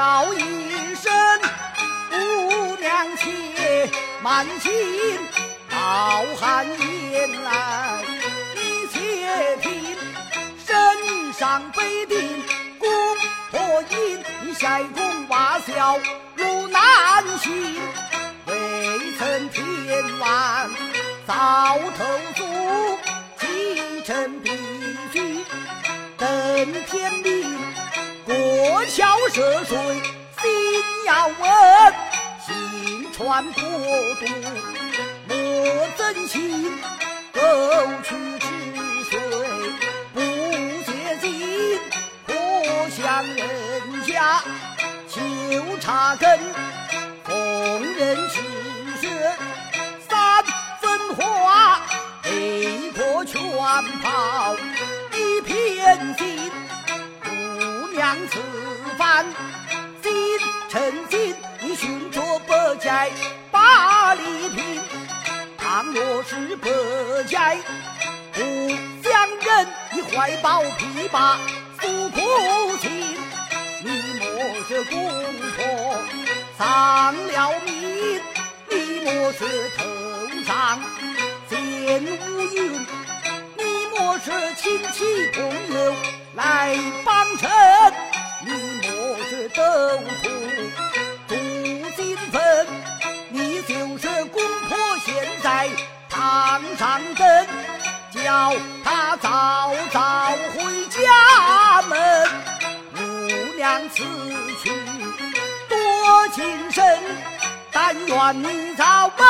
叫一声姑娘且慢行，好汉言来你且听，身上背定公婆印，下宫瓦孝路难行，未曾天完早投宿，启程必须等天明，过桥涉水心要稳，行船过渡莫增心，沟渠治水不接近，破向人家求茶根，逢人是血三分花，被迫全袍此番金成金，你寻着百寨八里平。倘若是百寨不相认，你怀抱琵琶诉苦情。你莫是公婆丧了命，你莫是头上见乌云，你莫是亲戚朋友来帮衬，莫是斗土镀金粉，你就是公婆现在堂上灯，叫他早早回家门。姑娘此去多情深，但愿你早报。